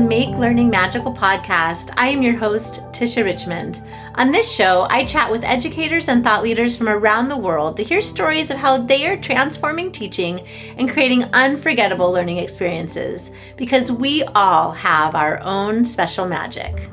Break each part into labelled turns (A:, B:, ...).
A: Make Learning Magical podcast. I am your host, Tisha Richmond. On this show, I chat with educators and thought leaders from around the world to hear stories of how they are transforming teaching and creating unforgettable learning experiences because we all have our own special magic.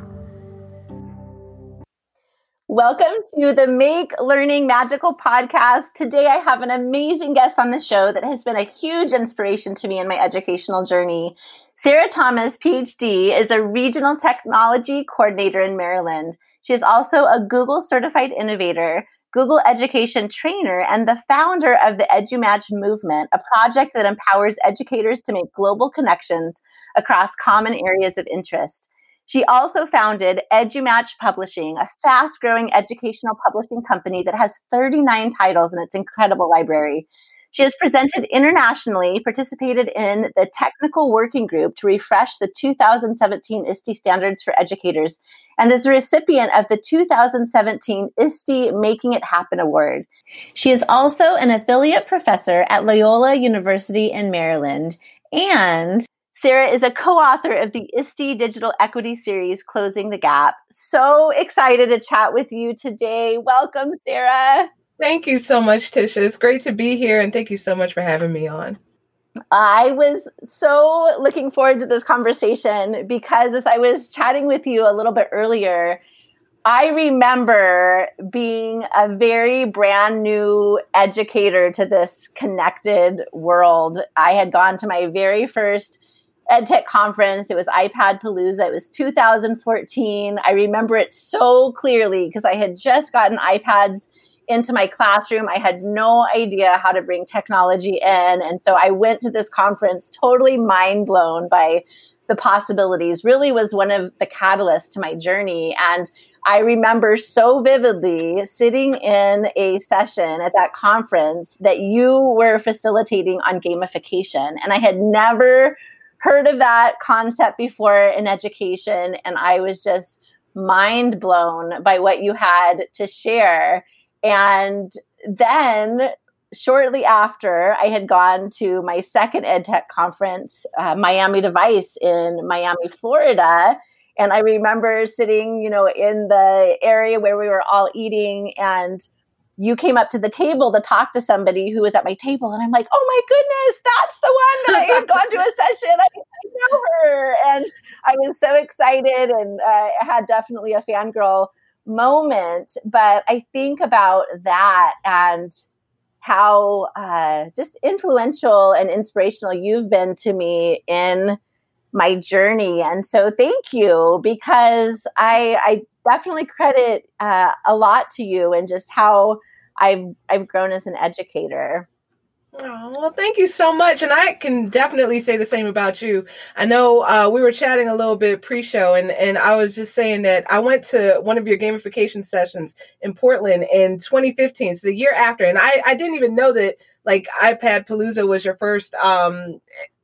A: Welcome to the Make Learning Magical podcast. Today, I have an amazing guest on the show that has been a huge inspiration to me in my educational journey. Sarah Thomas, PhD, is a regional technology coordinator in Maryland. She is also a Google certified innovator, Google education trainer, and the founder of the EduMatch movement, a project that empowers educators to make global connections across common areas of interest. She also founded EduMatch Publishing, a fast growing educational publishing company that has 39 titles in its incredible library. She has presented internationally, participated in the technical working group to refresh the 2017 ISTE standards for educators, and is a recipient of the 2017 ISTE Making It Happen Award. She is also an affiliate professor at Loyola University in Maryland and Sarah is a co author of the ISTE Digital Equity Series, Closing the Gap. So excited to chat with you today. Welcome, Sarah.
B: Thank you so much, Tisha. It's great to be here, and thank you so much for having me on.
A: I was so looking forward to this conversation because as I was chatting with you a little bit earlier, I remember being a very brand new educator to this connected world. I had gone to my very first EdTech conference. It was iPad Palooza. It was 2014. I remember it so clearly because I had just gotten iPads into my classroom. I had no idea how to bring technology in. And so I went to this conference totally mind blown by the possibilities, really was one of the catalysts to my journey. And I remember so vividly sitting in a session at that conference that you were facilitating on gamification. And I had never heard of that concept before in education, and I was just mind blown by what you had to share. And then shortly after, I had gone to my second EdTech conference, uh, Miami Device in Miami, Florida. And I remember sitting, you know, in the area where we were all eating and you came up to the table to talk to somebody who was at my table. And i'm like oh my goodness that's the one that i had gone to a session. I, know her. And i was so excited and uh, i had definitely a fangirl moment but i think about that and how uh, just influential and inspirational you've been to me in my journey and so thank you because i i definitely credit uh, a lot to you and just how I've I've grown as an educator.
B: Oh, well, thank you so much. And I can definitely say the same about you. I know uh, we were chatting a little bit pre show, and, and I was just saying that I went to one of your gamification sessions in Portland in 2015, so the year after. And I, I didn't even know that like iPad Palooza was your first um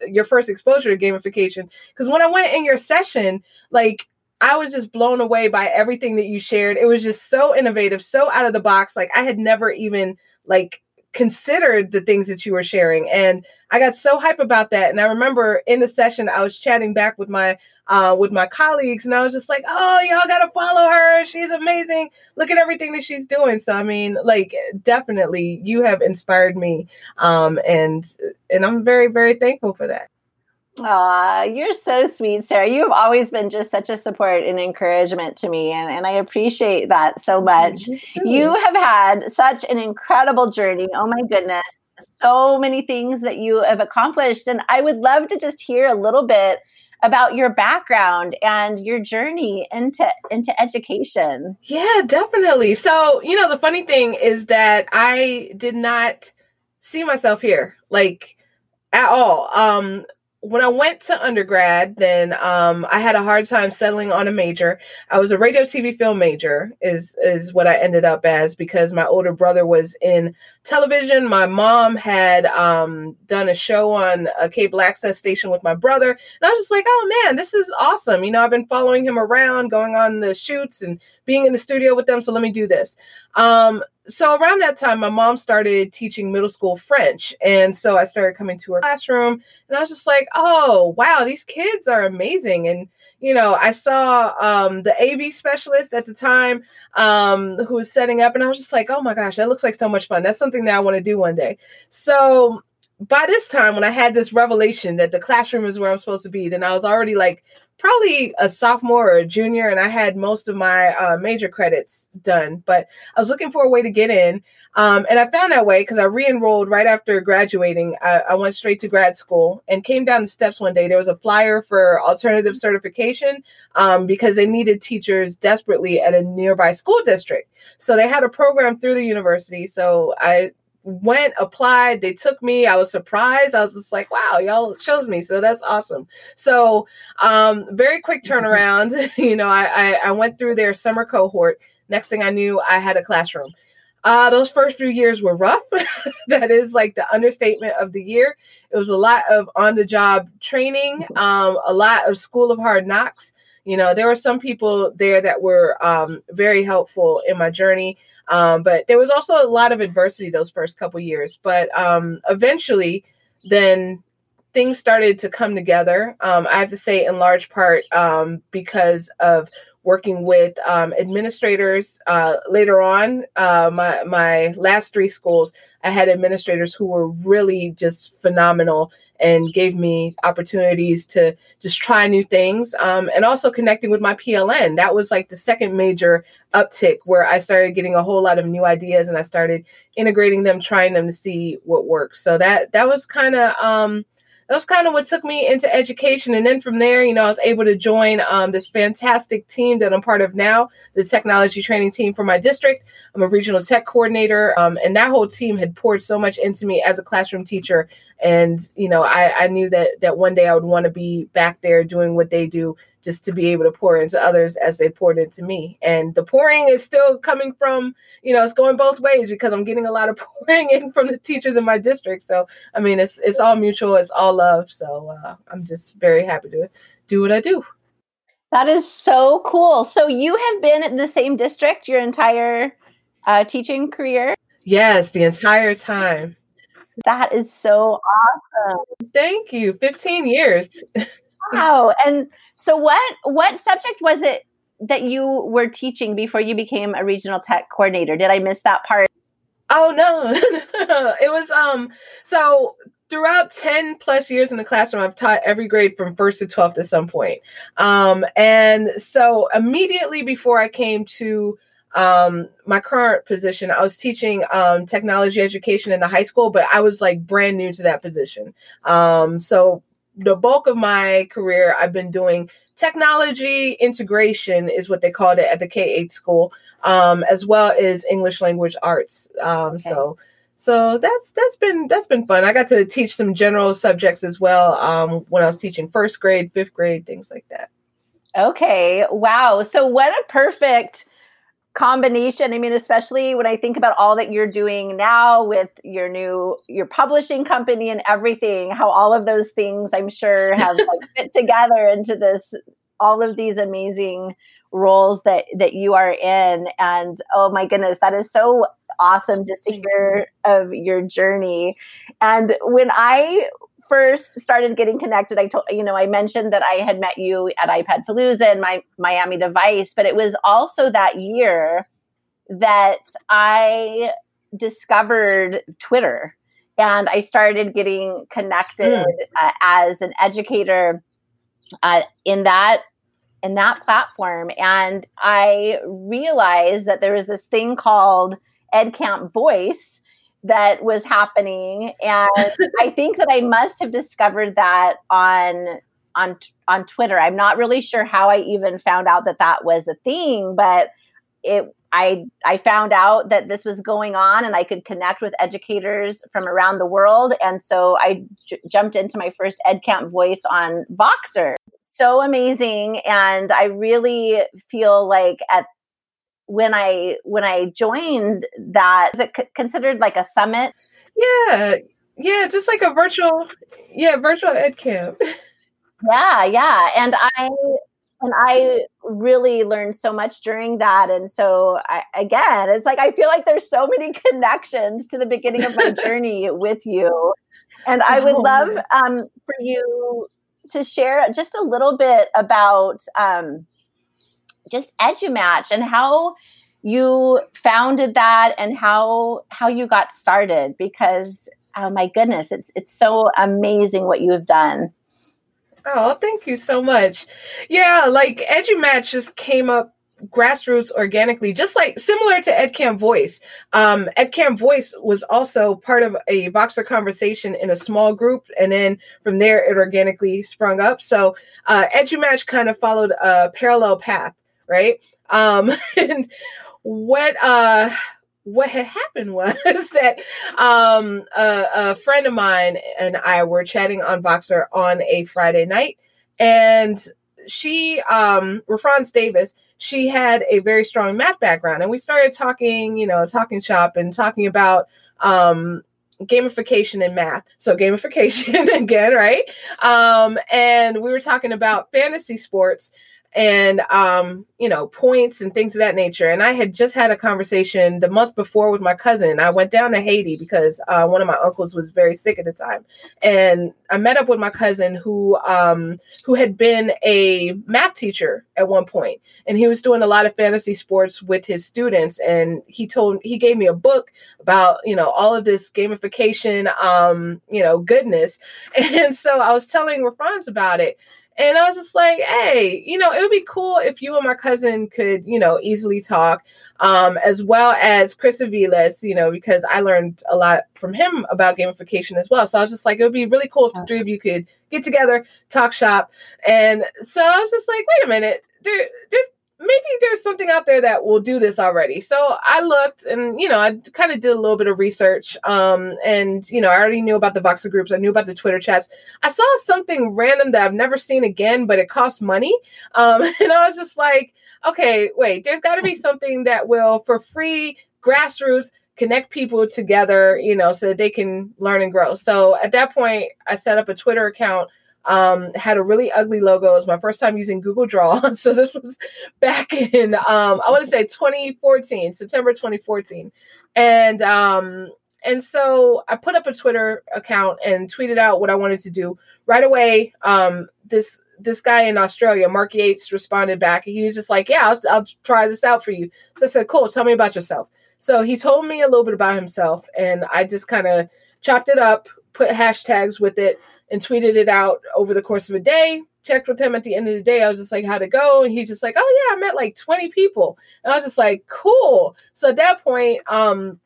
B: your first exposure to gamification because when I went in your session like I was just blown away by everything that you shared. It was just so innovative, so out of the box. Like I had never even like considered the things that you were sharing and i got so hype about that and i remember in the session i was chatting back with my uh, with my colleagues and i was just like oh y'all gotta follow her she's amazing look at everything that she's doing. So i mean like definitely you have inspired me um, and and i'm very very thankful for that
A: Aw, you're so sweet, Sarah. You've always been just such a support and encouragement to me, and, and I appreciate that so much. You have had such an incredible journey. Oh my goodness. So many things that you have accomplished. And I would love to just hear a little bit about your background and your journey into into education.
B: Yeah, definitely. So, you know, the funny thing is that I did not see myself here like at all. Um when I went to undergrad, then um, I had a hard time settling on a major. I was a radio, TV, film major, is is what I ended up as because my older brother was in television. My mom had um, done a show on a cable access station with my brother, and I was just like, "Oh man, this is awesome!" You know, I've been following him around, going on the shoots, and being in the studio with them. So let me do this. Um, so around that time, my mom started teaching middle school French. And so I started coming to her classroom and I was just like, oh, wow, these kids are amazing. And, you know, I saw um, the AV specialist at the time um, who was setting up, and I was just like, oh my gosh, that looks like so much fun. That's something that I want to do one day. So by this time, when I had this revelation that the classroom is where I'm supposed to be, then I was already like probably a sophomore or a junior, and I had most of my uh, major credits done. But I was looking for a way to get in, um, and I found that way because I re-enrolled right after graduating. I, I, went straight to grad school and came down the steps one day. There was a flyer for alternative certification um, because they needed teachers desperately at a nearby school district. So they had a program through the university. So I went, applied, they took me. I was surprised. I was just like, wow, y'all chose me. So that's awesome. So um, very quick mm-hmm. turnaround. you know, I, I, I went through their summer cohort. Next thing I knew, I had a classroom. Uh, those first few years were rough. that is like the understatement of the year. It was a lot of on the job training, um, a lot of school of hard knocks. You know, there were some people there that were um, very helpful in my journey. Um, but there was also a lot of adversity those first couple years. But um, eventually, then things started to come together. Um, I have to say, in large part, um, because of working with um, administrators. Uh, later on, uh, my my last three schools, I had administrators who were really just phenomenal and gave me opportunities to just try new things um, and also connecting with my pln that was like the second major uptick where i started getting a whole lot of new ideas and i started integrating them trying them to see what works so that that was kind of um, that's kind of what took me into education. And then from there, you know, I was able to join um, this fantastic team that I'm part of now, the technology training team for my district. I'm a regional tech coordinator. Um, and that whole team had poured so much into me as a classroom teacher. And, you know, I, I knew that that one day I would want to be back there doing what they do just to be able to pour into others as they poured into me. And the pouring is still coming from, you know, it's going both ways because I'm getting a lot of pouring in from the teachers in my district. So, I mean, it's it's all mutual, it's all love. So, uh, I'm just very happy to do what I do.
A: That is so cool. So, you have been in the same district your entire uh, teaching career?
B: Yes, the entire time.
A: That is so awesome.
B: Thank you. 15 years.
A: wow. And so what what subject was it that you were teaching before you became a regional tech coordinator? Did I miss that part?
B: Oh no. it was um so throughout 10 plus years in the classroom i've taught every grade from first to 12th at some point um, and so immediately before i came to um, my current position i was teaching um, technology education in the high school but i was like brand new to that position um, so the bulk of my career, I've been doing technology integration, is what they called it at the K eight school, um, as well as English language arts. Um, okay. So, so that's that's been that's been fun. I got to teach some general subjects as well um, when I was teaching first grade, fifth grade, things like that.
A: Okay, wow. So what a perfect combination. I mean especially when i think about all that you're doing now with your new your publishing company and everything how all of those things i'm sure have like fit together into this all of these amazing roles that that you are in. And oh my goodness that is so awesome just to hear of your journey. And when i first started getting connected, I told you know I mentioned that I had met you at iPad Palooza and my Miami device, but it was also that year that I discovered Twitter and I started getting connected mm. uh, as an educator uh, in that in that platform, and I realized that there was this thing called EdCamp Voice that was happening. And i think that i must have discovered that on on on twitter. I'm not really sure how i even found out that that was a thing but it i i found out that this was going on and i could connect with educators from around the world. And so I j- jumped into my first edcamp voice on voxer. So amazing. And i really feel like at when I when I joined that, is it c- considered like a summit?
B: Yeah, yeah, just like a virtual, yeah, virtual ed camp.
A: yeah, yeah, and I and I really learned so much during that. And so, I, again, it's like I feel like there's so many connections to the beginning of my journey with you. And I would love um, for you to share just a little bit about um, just EduMatch and how you founded that and how how you got started because oh my goodness it's it's so amazing what you have done.
B: Oh thank you so much. Yeah like edumatch just came up grassroots organically just like similar to edcamp voice. Um, edcamp voice was also part of a Voxer conversation in a small group and then from there it organically sprung up. So uh, edumatch kind of followed a parallel path right um, and what uh what had happened was that um, a, a, friend of mine and I were chatting on Voxer on a Friday night, and she, um, Franz Davis, she had a very strong math background, and we started talking, you know, talking shop and talking about um, gamification in math. So gamification again, right? Um, and we were talking about fantasy sports and um, you know points and things of that nature. And i had just had a conversation the month before with my cousin. I went down to haiti because uh, one of my uncles was very sick at the time. And i met up with my cousin who um, who had been a math teacher at one point. And he was doing a lot of fantasy sports with his students. And he told he gave me a book about you know all of this gamification um, you know goodness. And so i was telling Franz about it and I was just like, hey, you know, it would be cool if you and my cousin could, you know, easily talk, um, as well as Chris Aviles, you know, because I learned a lot from him about gamification as well. So I was just like, it would be really cool if the three of you could get together, talk shop. And so I was just like, wait a minute, there, there's maybe there's something out there that will do this already. So I looked and, you know, I kind of did a little bit of research. Um, and, you know, I already knew about the Voxer groups. I knew about the Twitter chats. I saw something random that I've never seen again, but it costs money. Um, and I was just like, okay, wait, there's got to be something that will, for free, grassroots, connect people together, you know, so that they can learn and grow. So at that point, I set up a Twitter account um, had a really ugly logo. It was my first time using Google Draw. so this was back in, um, I want to say 2014, September 2014. And, um, and so I put up a Twitter account and tweeted out what I wanted to do right away. Um, this, this guy in Australia, Mark Yates, responded back. He was just like, "Yeah, I'll, I'll try this out for you." So I said, "Cool. Tell me about yourself." So he told me a little bit about himself, and I just kind of chopped it up, put hashtags with it, and tweeted it out over the course of a day. Checked with him at the end of the day. I was just like, how'd it go? And he's just like, oh yeah, I met like 20 people. And I was just like, cool. So at that point, um,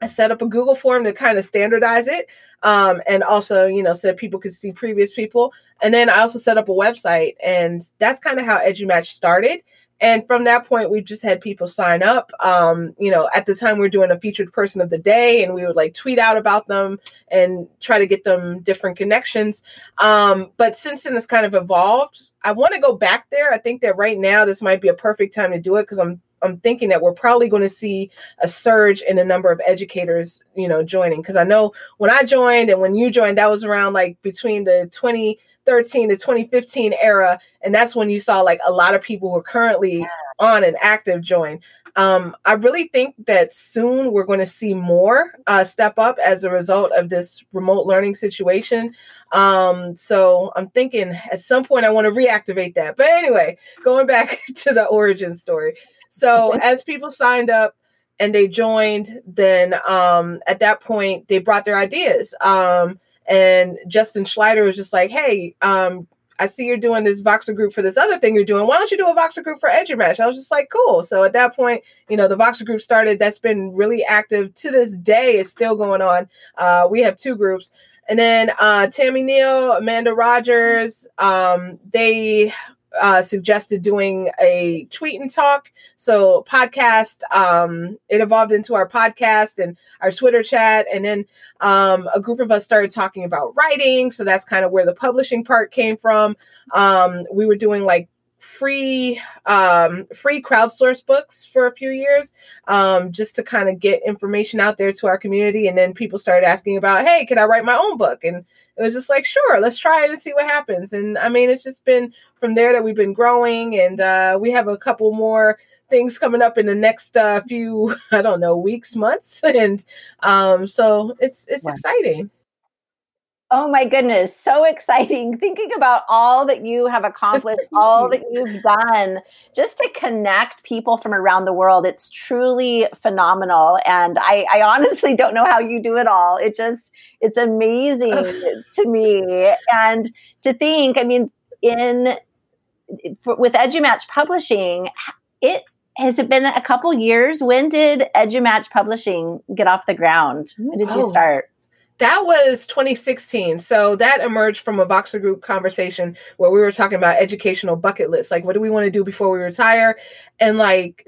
B: I set up a Google form to kind of standardize it. Um, and also, you know, so that people could see previous people. And then I also set up a website, and that's kind of how EduMatch started. And from that point, we've just had people sign up. Um, you know, at the time we are doing a featured person of the day, and we would like tweet out about them and try to get them different connections. Um, but since then, it's kind of evolved. I want to go back there. I think that right now this might be a perfect time to do it because I'm I'm thinking that we're probably going to see a surge in the number of educators, you know, joining. Because I know when I joined and when you joined, that was around like between the 2013 to 2015 era, and that's when you saw like a lot of people who are currently on an active join. Um, I really think that soon we're going to see more uh, step up as a result of this remote learning situation. Um, so I'm thinking at some point I want to reactivate that. But anyway, going back to the origin story. So as people signed up, and they joined, then um, at that point they brought their ideas. Um, and Justin Schleider was just like, hey, um, I see you're doing this Voxer group for this other thing you're doing. Why don't you do a Voxer group for EduMatch? I was just like, cool. So at that point, you know, the Voxer group started. That's been really active to this day. It's still going on. Uh, we have two groups. And then uh, Tammy Neal, Amanda Rogers, um, they uh, suggested doing a tweet and talk. So podcast, um, it evolved into our podcast and our Twitter chat, and then um, a group of us started talking about writing. So that's kind of where the publishing part came from. Um, we were doing like free um, free crowdsource books for a few years um, just to kind of get information out there to our community. And then people started asking about hey can i write my own book? And it was just like sure let's try it and see what happens. And i mean it's just been from there that we've been growing. And uh, we have a couple more things coming up in the next uh, few i don't know weeks months. And um, so it's it's wow. exciting
A: Oh my goodness, so exciting. Thinking about all that you have accomplished, all that you've done, just to connect people from around the world. It's truly phenomenal. And I, I honestly don't know how you do it all. It just, it's amazing to me. And to think, I mean, in for, with EduMatch Publishing, it has it been a couple years? When did EduMatch Publishing get off the ground? When did oh. you start?
B: That was 2016. So that emerged from a Voxer group conversation where we were talking about educational bucket lists. Like, what do we want to do before we retire? And like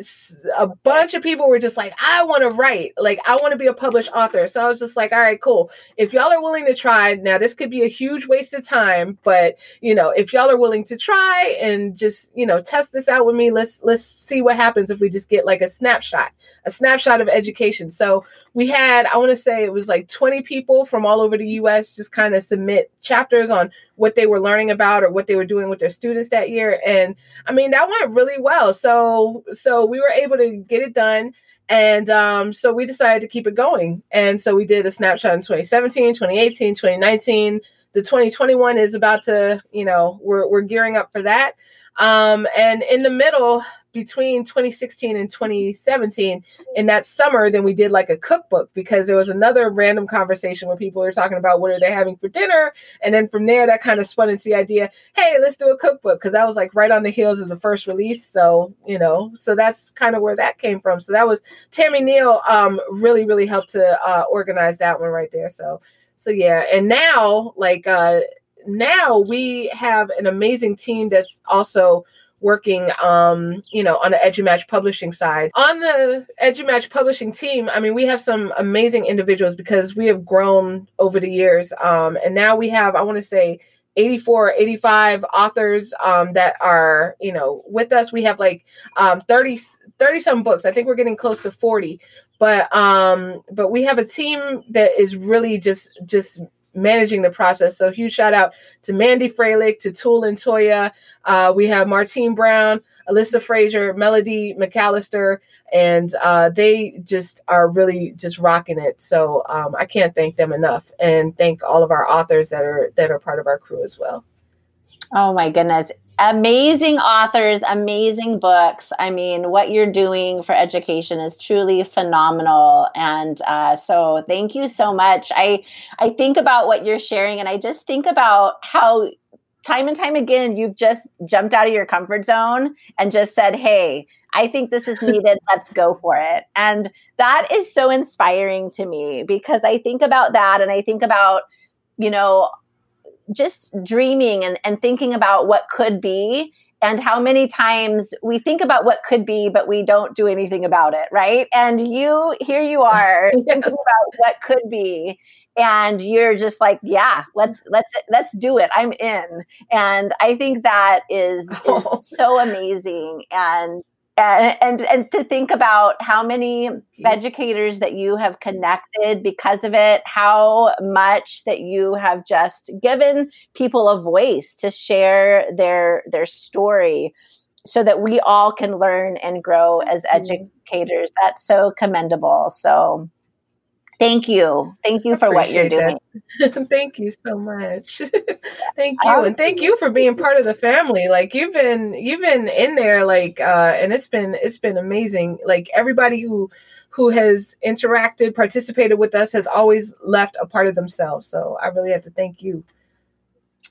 B: a bunch of people were just like, I want to write. Like, I want to be a published author. So I was just like, all right, cool. If y'all are willing to try, now this could be a huge waste of time, but you know, if y'all are willing to try and just, you know, test this out with me, let's let's see what happens if we just get like a snapshot, a snapshot of education. So we had, I want to say it was like 20 people from all over the US just kind of submit chapters on what they were learning about or what they were doing with their students that year. And I mean, that went really well. So, so we were able to get it done. And um, so we decided to keep it going. And so we did a snapshot in 2017, 2018, 2019. The 2021 is about to, you know, we're, we're gearing up for that. Um, and in the middle, between 2016 and 2017 in that summer then we did like a cookbook because there was another random conversation where people were talking about what are they having for dinner and then from there that kind of spun into the idea hey let's do a cookbook because that was like right on the heels of the first release so you know so that's kind of where that came from. So that was tammy neal um, really really helped to uh, organize that one right there so so yeah and now like uh now we have an amazing team that's also working um, you know, on the EduMatch publishing side. On the EduMatch publishing team, I mean, we have some amazing individuals because we have grown over the years. Um, and now we have, I want to say, 84 85 authors um, that are you know with us we have like um, 30 30 some books i think we're getting close to 40 but um but we have a team that is really just just managing the process. So huge shout out to Mandy Froehlich, to Tool and Toya. Uh, we have Martine Brown, Alyssa Frazier, Melody McAllister, and uh, they just are really just rocking it. So um, I can't thank them enough, and thank all of our authors that are that are part of our crew as well.
A: Oh my goodness amazing authors, amazing books. I mean, what you're doing for education is truly phenomenal, and uh, so thank you so much. I I think about what you're sharing, and I just think about how time and time again you've just jumped out of your comfort zone and just said, "Hey." I think this is needed. Let's go for it. And that is so inspiring to me because I think about that and I think about, you know, just dreaming and, and thinking about what could be and how many times we think about what could be but we don't do anything about it right? And you here you are thinking about what could be and you're just like yeah let's let's let's do it. I'm in. And i think that is is oh. so amazing and and, and and to think about how many educators that you have mm-hmm. connected because of it how much that you have just given people a voice to share their their story so that we all can learn and grow as mm-hmm. educators. That's so commendable. So Thank you. Thank you for what you're doing.
B: thank you so much. thank you. Um, and thank you for being part of the family. Like you've been you've been in there like uh and it's been it's been amazing. Like everybody who who has interacted, participated with us has always left a part of themselves. So I really have to thank you.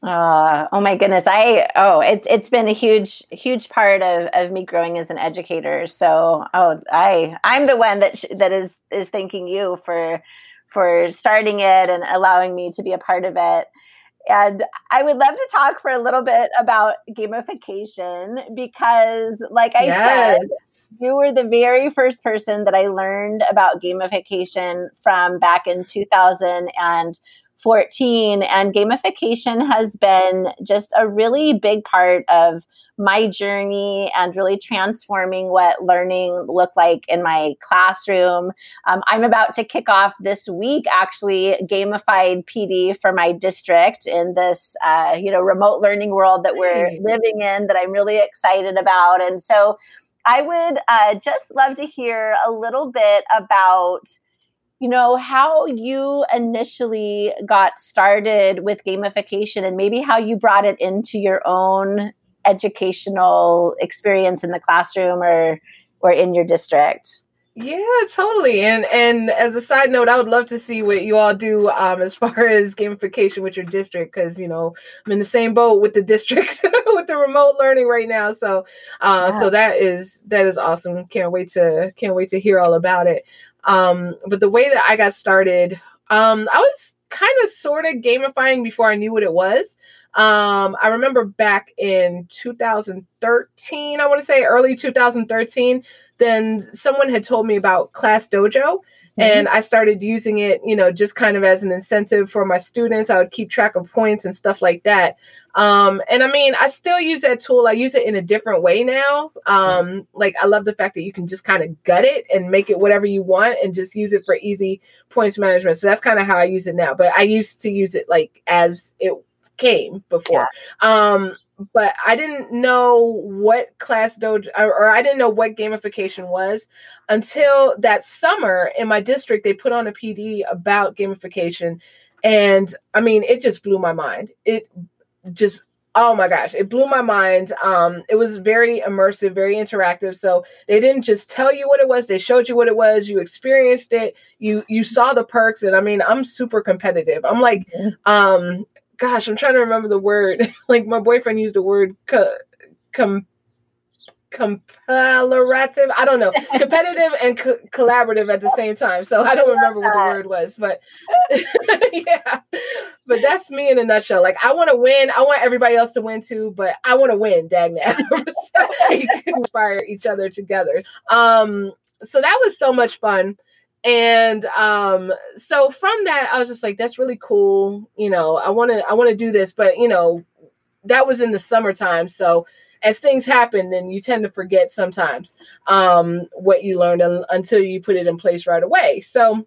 A: Uh, oh my goodness. I, oh, it's, it's been a huge, huge part of, of me growing as an educator. So, oh, I, I'm the one that, sh- that is, is thanking you for, for starting it and allowing me to be a part of it. And I would love to talk for a little bit about gamification because, like I yes. said, you were the very first person that I learned about gamification from back in 2000 and 14 and gamification has been just a really big part of my journey and really transforming what learning looked like in my classroom. Um, I'm about to kick off this week, actually, gamified PD for my district in this, uh, you know, remote learning world that we're living in that I'm really excited about. And so I would uh, just love to hear a little bit about you know how you initially got started with gamification and maybe how you brought it into your own educational experience in the classroom or or in your district?
B: Yeah totally. And and as a side note i would love to see what you all do um as far as gamification with your district because you know i'm in the same boat with the district with the remote learning right now. So uh yeah. so that is that is awesome. Can't wait to can't wait to hear all about it um but the way that i got started um i was kind of sort of gamifying before i knew what it was um, I remember back in 2013, I want to say early 2013, then someone had told me about Class Dojo. Mm-hmm. And I started using it, you know, just kind of as an incentive for my students. I would keep track of points and stuff like that. Um, and I mean, I still use that tool. I use it in a different way now. Um, like I love the fact that you can just kind of gut it and make it whatever you want and just use it for easy points management. So that's kind of how I use it now. But I used to use it like as it came before. Yeah. Um, but I didn't know what class dojo or I didn't know what gamification was until that summer in my district they put on a PD about gamification. And I mean it just blew my mind. It just oh my gosh it blew my mind. Um it was very immersive very interactive. So they didn't just tell you what it was they showed you what it was you experienced it you you saw the perks. And i mean i'm super competitive. I'm like um gosh, I'm trying to remember the word. like my boyfriend used the word co- com comparative i don't know competitive and co- collaborative at the same time. So i don't remember what the word was but yeah. But that's me in a nutshell. Like i want to win. I want everybody else to win too but i want to win dang that so you can inspire each other together. Um so that was so much fun and um so from that i was just like that's really cool. You know i want to i want to do this. But you know that was in the summertime. So as things happen then you tend to forget sometimes um what you learned un- until you put it in place right away. So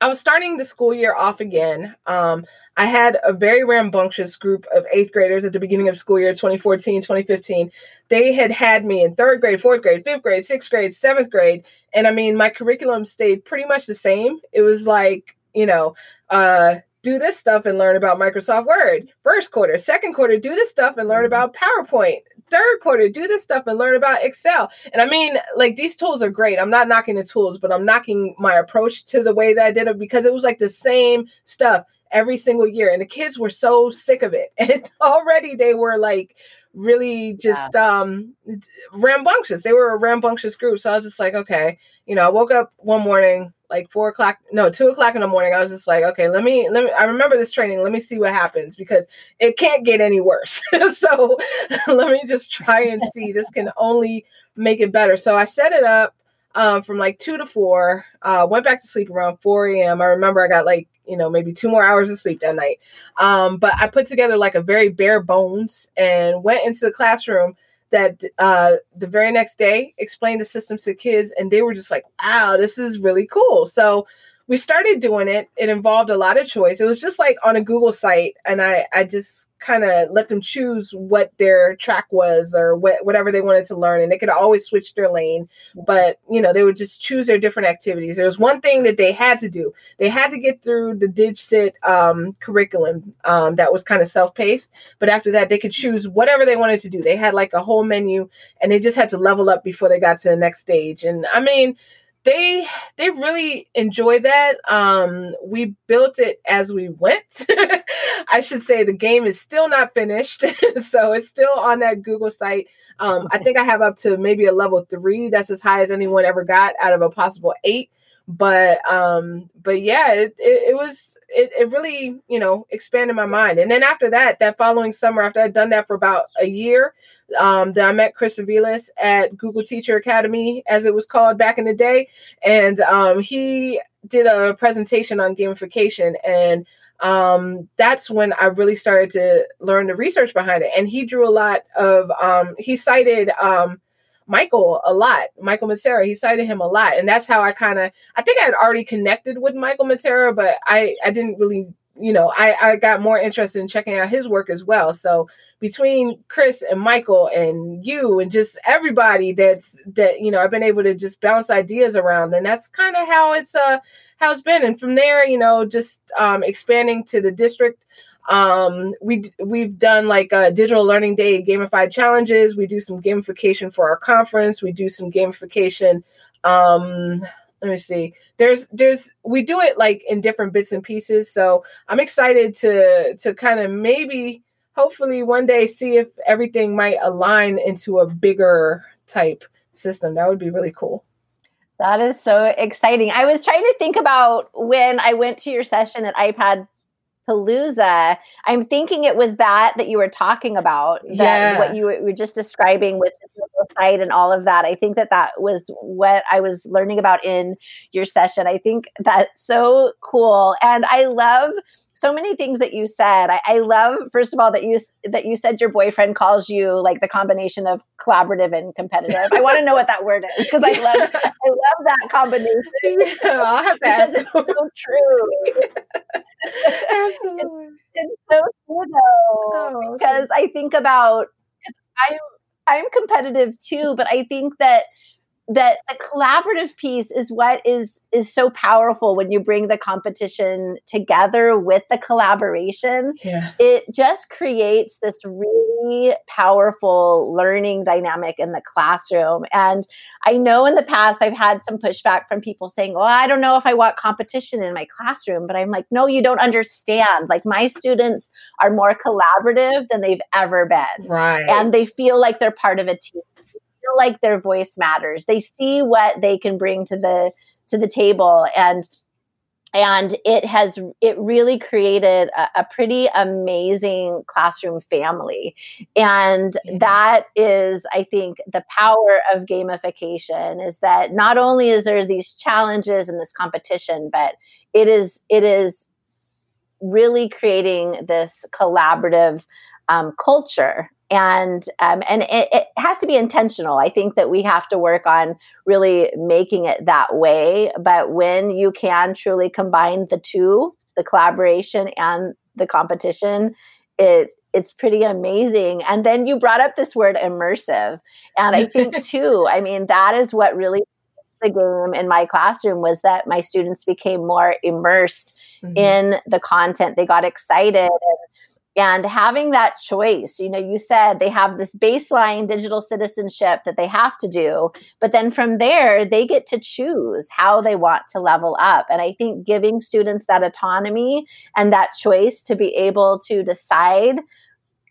B: I was starting the school year off again. Um, I had a very rambunctious group of eighth graders at the beginning of school year 2014, 2015. They had had me in third grade, fourth grade, fifth grade, sixth grade, seventh grade. And I mean, my curriculum stayed pretty much the same. It was like, you know, uh, do this stuff and learn about Microsoft Word. First quarter, second quarter, do this stuff and learn about PowerPoint third quarter, do this stuff and learn about Excel. And I mean, like these tools are great. I'm not knocking the tools, but I'm knocking my approach to the way that I did it because it was like the same stuff every single year. And the kids were so sick of it. And already they were like really just yeah. um rambunctious. They were a rambunctious group. So I was just like, okay, you know, I woke up one morning like four o'clock, no, two o'clock in the morning. I was just like, okay, let me, let me, I remember this training. Let me see what happens because it can't get any worse. so let me just try and see. This can only make it better. So I set it up um, from like two to four, uh, went back to sleep around 4 a.m. I remember I got like, you know, maybe two more hours of sleep that night. Um, but I put together like a very bare bones and went into the classroom that uh, the very next day explained the systems to kids and they were just like wow this is really cool. So we started doing it. It involved a lot of choice. It was just like on a Google site, and I I just kind of let them choose what their track was or what whatever they wanted to learn, and they could always switch their lane. But you know, they would just choose their different activities. There was one thing that they had to do. They had to get through the DigCit um, curriculum um, that was kind of self paced. But after that, they could choose whatever they wanted to do. They had like a whole menu, and they just had to level up before they got to the next stage. And I mean they they really enjoy that um we built it as we went. I should say the game is still not finished so it's still on that google site. Um i think i have up to maybe a level three that's as high as anyone ever got out of a possible eight but um but yeah it, it, it was it, it really you know expanded my mind. And then after that that following summer after i'd done that for about a year um, then I met Chris Aviles at Google Teacher Academy, as it was called back in the day, and um, he did a presentation on gamification. And um, that's when I really started to learn the research behind it. And he drew a lot of, um, he cited um, Michael a lot, Michael Matera. He cited him a lot. And that's how I kind of, I think I had already connected with Michael Matera, but I, I didn't really, you know, I, I got more interested in checking out his work as well. So between Chris and Michael and you and just everybody that's that you know I've been able to just bounce ideas around and that's kind of how it's uh how it's been and from there you know just um expanding to the district um we we've done like a digital learning day gamified challenges we do some gamification for our conference we do some gamification um let me see there's there's we do it like in different bits and pieces so i'm excited to to kind of maybe hopefully one day see if everything might align into a bigger type system. That would be really cool.
A: That is so exciting. I was trying to think about when I went to your session at iPad Palooza. I'm thinking it was that that you were talking about, that yeah. what you were just describing with the site and all of that. I think that that was what I was learning about in your session. I think that's so cool, and I love so many things that you said. I, I, love, first of all, that you that you said your boyfriend calls you like the combination of collaborative and competitive. I want to know what that word is because I love I love that combination.
B: Yeah, I'll have to ask.
A: It's so true.
B: Absolutely,
A: it's, it's, so true though oh, because I think about I'm I'm competitive too, but I think that that the collaborative piece is what is is so powerful when you bring the competition together with the collaboration.
B: Yeah.
A: it just creates this really powerful learning dynamic in the classroom. And i know in the past i've had some pushback from people saying well i don't know if i want competition in my classroom but i'm like no you don't understand. Like my students are more collaborative than they've ever been.
B: Right.
A: And they feel like they're part of a team feel like their voice matters. They see what they can bring to the to the table and and it has it really created a, a pretty amazing classroom family and yeah. that is i think the power of gamification is that not only is there these challenges and this competition but it is it is really creating this collaborative um, culture and um, and it, it, has to be intentional. I think that we have to work on really making it that way. But when you can truly combine the two, the collaboration and the competition, it it's pretty amazing. And then you brought up this word immersive, and I think too. I mean, that is what really the game in my classroom was that my students became more immersed mm-hmm. in the content. They got excited. And and having that choice you know you said they have this baseline digital citizenship that they have to do but then from there they get to choose how they want to level up. And i think giving students that autonomy and that choice to be able to decide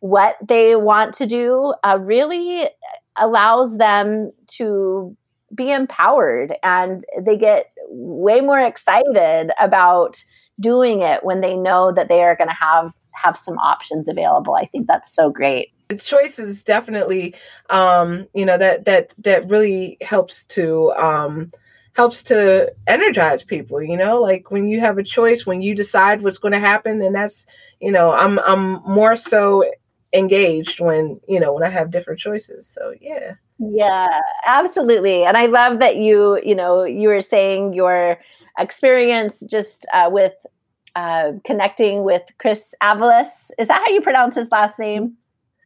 A: what they want to do uh, really allows them to be empowered and they get way more excited about doing it when they know that they are going to have have some options available. I think that's so great.
B: The choice is definitely, um, you know, that that that really helps to um, helps to energize people. You know, like when you have a choice, when you decide what's going to happen, and that's, you know, I'm I'm more so engaged when you know when I have different choices. So yeah.
A: Yeah, absolutely. And I love that you, you know, you were saying your experience just uh, with uh, connecting with Chris Avalis. Is that how you pronounce his last name?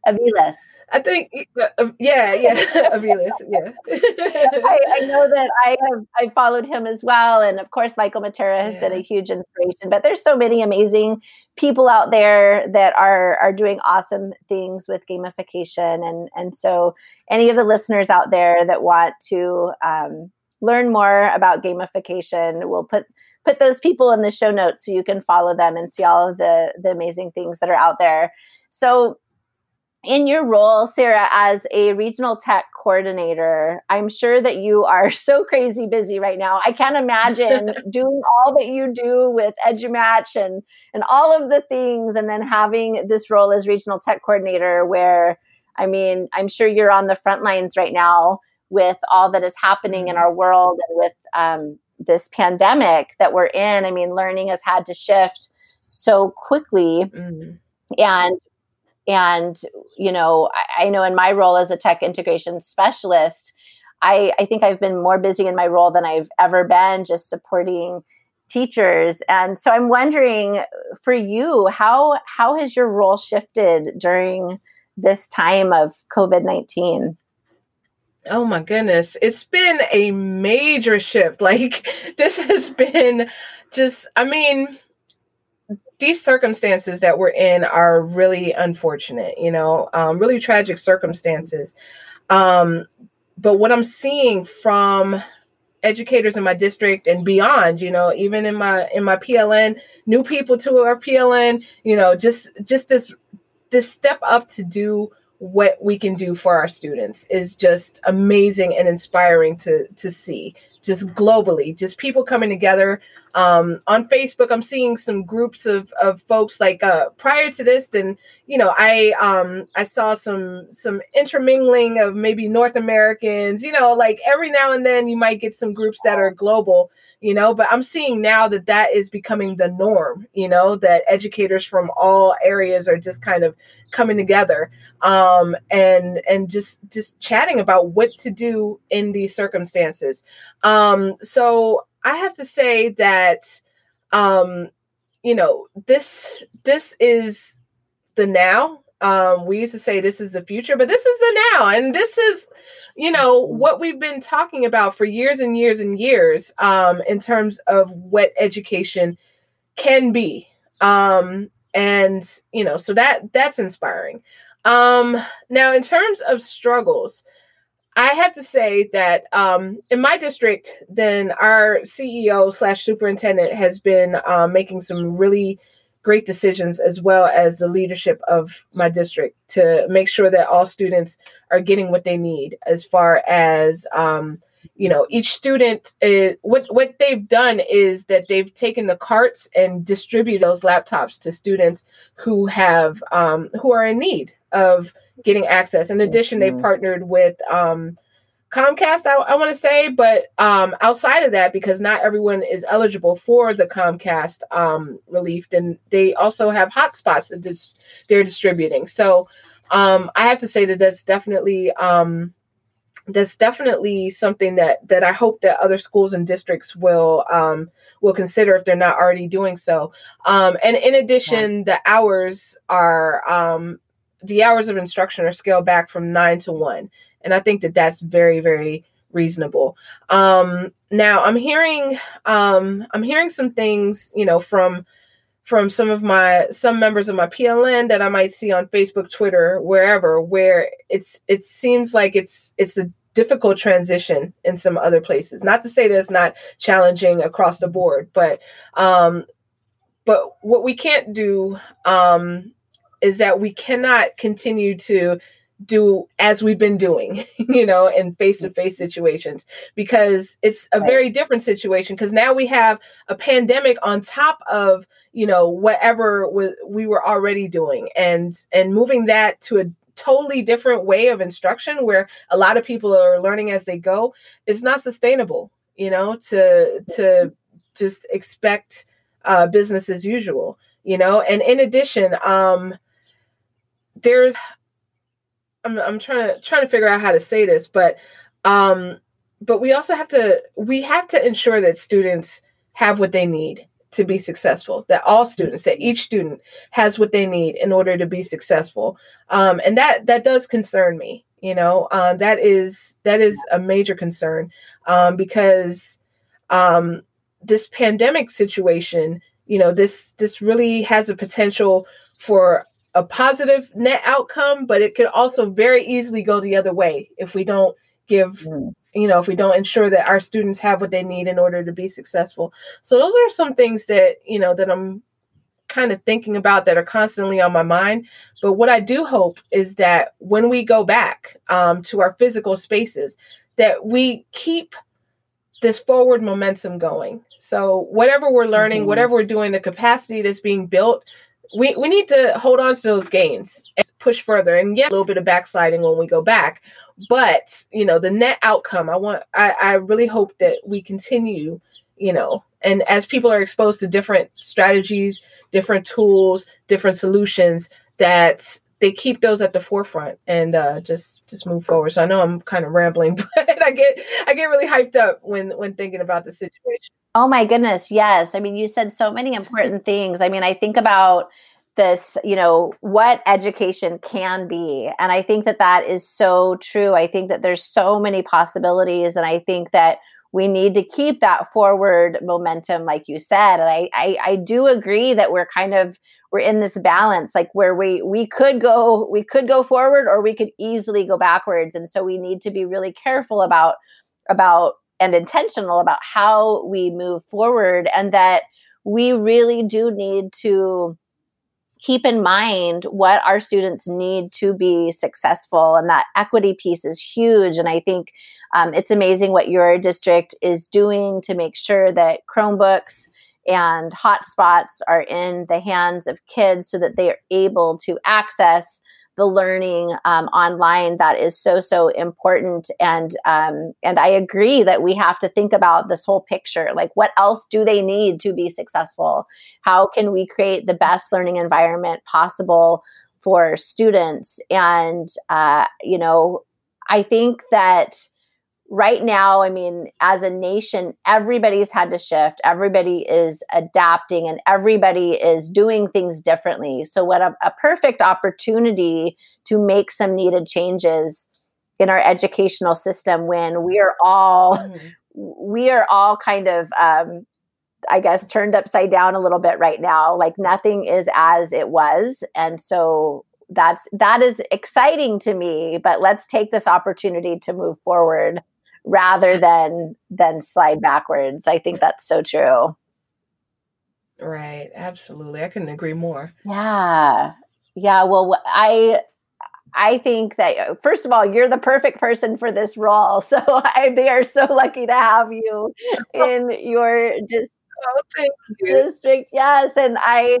A: Aviles.
B: I think, uh, yeah, yeah, Aviles, yeah. I,
A: I, know that I have I followed him as well, and of course, Michael Matera has yeah. been a huge inspiration. But there's so many amazing people out there that are are doing awesome things with gamification, and and so any of the listeners out there that want to um, learn more about gamification, we'll put put those people in the show notes so you can follow them and see all of the the amazing things that are out there. So in your role, Sarah, as a regional tech coordinator, I'm sure that you are so crazy busy right now. I can't imagine doing all that you do with EduMatch and and all of the things, and then having this role as regional tech coordinator, where I mean, I'm sure you're on the front lines right now with all that is happening in mm-hmm. our world and with um, this pandemic that we're in. I mean, learning has had to shift so quickly. Mm. And and you know, I, I know in my role as a tech integration specialist, I, I think I've been more busy in my role than I've ever been just supporting teachers. And so I'm wondering for you, how how has your role shifted during this time of COVID-19?
B: Oh my goodness. It's been a major shift. Like this has been just I mean these circumstances that we're in are really unfortunate, you know, um, really tragic circumstances. Um, but what I'm seeing from educators in my district and beyond you know even in my in my pln new people to our pln you know just just this this step up to do what we can do for our students is just amazing and inspiring to to see just globally just people coming together. Um, on facebook i'm seeing some groups of, of folks like uh, prior to this then you know i um, i saw some some intermingling of maybe north americans you know like every now and then you might get some groups that are global you know but i'm seeing now that that is becoming the norm you know that educators from all areas are just kind of coming together um, and and just just chatting about what to do in these circumstances. Um, so i have to say that um, you know this this is the now. Um, we used to say this is the future but this is the now and this is you know what we've been talking about for years and years and years um, in terms of what education can be. Um, and you know so that that's inspiring. Um, now in terms of struggles i have to say that um, in my district then our ceo slash superintendent has been uh, making some really great decisions as well as the leadership of my district to make sure that all students are getting what they need as far as um, you know each student is, what what they've done is that they've taken the carts and distribute those laptops to students who have um, who are in need of getting access in addition mm-hmm. they partnered with um, Comcast, I, I want to say, but um, outside of that, because not everyone is eligible for the Comcast um, relief, then they also have hotspots that dis- they're distributing. So um, I have to say that that's definitely um, that's definitely something that that I hope that other schools and districts will um, will consider if they're not already doing so. Um, and in addition, yeah. the hours are um, the hours of instruction are scaled back from nine to one and I think that that's very very reasonable. Um, now I'm hearing um, I'm hearing some things you know from from some of my some members of my PLN that I might see on Facebook, Twitter, wherever, where it's it seems like it's it's a difficult transition in some other places. Not to say that it's not challenging across the board, but um, but what we can't do um, is that we cannot continue to do as we've been doing, you know, in face to face situations because it's a very different situation because now we have a pandemic on top of, you know, whatever we were already doing and and moving that to a totally different way of instruction where a lot of people are learning as they go is not sustainable, you know, to to just expect uh, business as usual, you know. And in addition, um, there's I'm I'm trying to trying to figure out how to say this, but um, but we also have to we have to ensure that students have what they need to be successful that all students that each student has what they need in order to be successful. Um, and that that does concern me you know? Uh, that is that is a major concern um, because um, this pandemic situation you know this this really has a potential for a positive net outcome, but it could also very easily go the other way if we don't give, mm. you know, if we don't ensure that our students have what they need in order to be successful. So those are some things that, you know, that I'm kind of thinking about that are constantly on my mind. But what I do hope is that when we go back um, to our physical spaces, that we keep this forward momentum going. So whatever we're learning, mm-hmm. whatever we're doing, the capacity that's being built we, we need to hold on to those gains and push further and get a little bit of backsliding when we go back but you know the net outcome i want i, I really hope that we continue you know, and as people are exposed to different strategies, different tools, different solutions, that they keep those at the forefront and uh, just just move forward. So I know I'm kind of rambling, but I get I get really hyped up when when thinking about the situation.
A: Oh my goodness, yes. I mean, you said so many important things. I mean, I think about this, you know, what education can be. And I think that that is so true. I think that there's so many possibilities. And I think that we need to keep that forward momentum, like you said. And I, I, I do agree that we're kind of, we're in this balance, like where we, we could go, we could go forward or we could easily go backwards. And so we need to be really careful about, about, and intentional about how we move forward and that we really do need to keep in mind what our students need to be successful and that equity piece is huge. And i think um, it's amazing what your district is doing to make sure that chromebooks and hotspots are in the hands of kids so that they are able to access the learning um, online that is so so important. And um, and i agree that we have to think about this whole picture. Like what else do they need to be successful? How can we create the best learning environment possible for students? And uh, you know i think that right now, I mean, as a nation, everybody's had to shift. Everybody is adapting and everybody is doing things differently. So, what a, a perfect opportunity to make some needed changes in our educational system when we are all mm-hmm. we are all kind of um, I guess turned upside down a little bit right now. Like nothing is as it was. And so that's that is exciting to me, but let's take this opportunity to move forward rather than than slide backwards. I think that's so true.
B: Right, absolutely. I couldn't agree more.
A: Yeah. Yeah, well I I think that first of all, you're the perfect person for this role. So I, they are so lucky to have you in your just
B: oh, you.
A: district. Yes, and I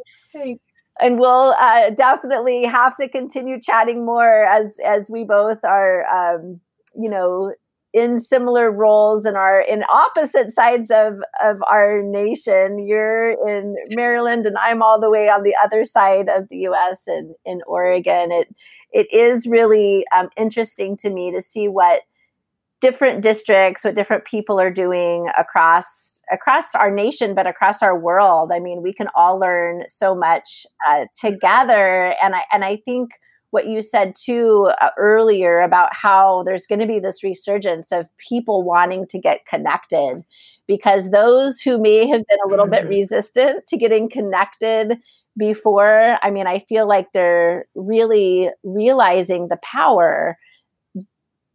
A: and we'll uh, definitely have to continue chatting more as as we both are um, you know in similar roles and are in opposite sides of of our nation. You're in Maryland, and I'm all the way on the other side of the U.S. and in Oregon. It it is really um, interesting to me to see what different districts, what different people are doing across across our nation, but across our world. I mean, we can all learn so much uh, together, and I and I think what you said too uh, earlier about how there's going to be this resurgence of people wanting to get connected because those who may have been a little mm-hmm. bit resistant to getting connected before i mean i feel like they're really realizing the power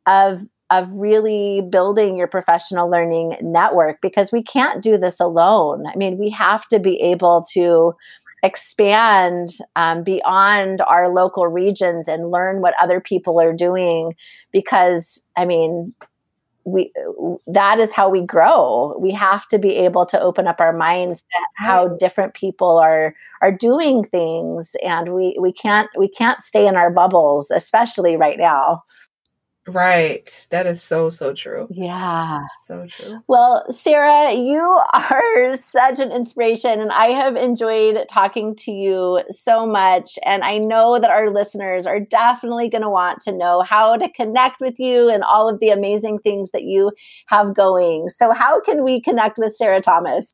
A: of of really building your professional learning network because we can't do this alone. I mean, we have to be able to expand um, beyond our local regions and learn what other people are doing because i mean we that is how we grow. We have to be able to open up our minds to how different people are are doing things and we we can't we can't stay in our bubbles especially right now
B: Right. That is so, so true.
A: Yeah.
B: So true.
A: Well, Sarah, you are such an inspiration, and I have enjoyed talking to you so much. And I know that our listeners are definitely going to want to know how to connect with you and all of the amazing things that you have going. So, how can we connect with Sarah Thomas?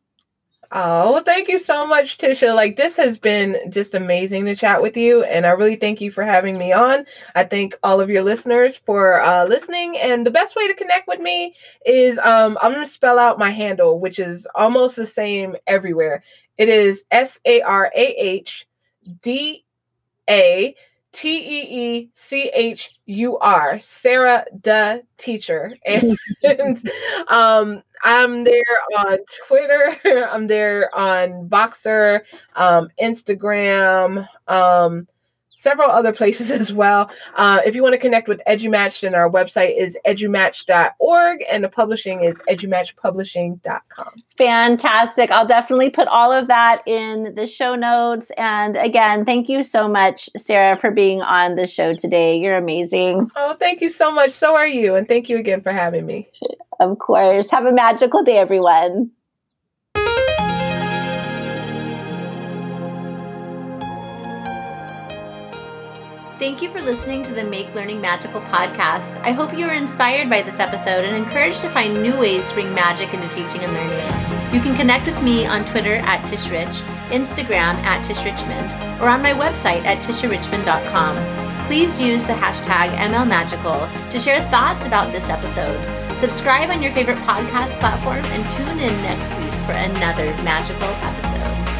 B: Oh, thank you so much, Tisha. Like, this has been just amazing to chat with you. And I really thank you for having me on. I thank all of your listeners for uh, listening. And the best way to connect with me is um, I'm going to spell out my handle, which is almost the same everywhere. It is S A R A H D A T E E C H U R, Sarah the teacher. And um, I'm there on Twitter, I'm there on Voxer, um, Instagram, um, several other places as well. Uh, if you want to connect with EduMatch, then our website is edumatch.org and the publishing is edumatchpublishing.com.
A: Fantastic. I'll definitely put all of that in the show notes. And again, thank you so much, Sarah, for being on the show today. You're amazing.
B: Oh, thank you so much. So are you. And thank you again for having me.
A: Of course. Have a magical day, everyone. Thank you for listening to the Make Learning Magical podcast. I hope you were inspired by this episode and encouraged to find new ways to bring magic into teaching and learning. You can connect with me on Twitter at TishRich, Instagram at TishRichmond, or on my website at tisharichmond.com. Please use the hashtag MLMagical to share thoughts about this episode. Subscribe on your favorite podcast platform and tune in next week for another magical episode.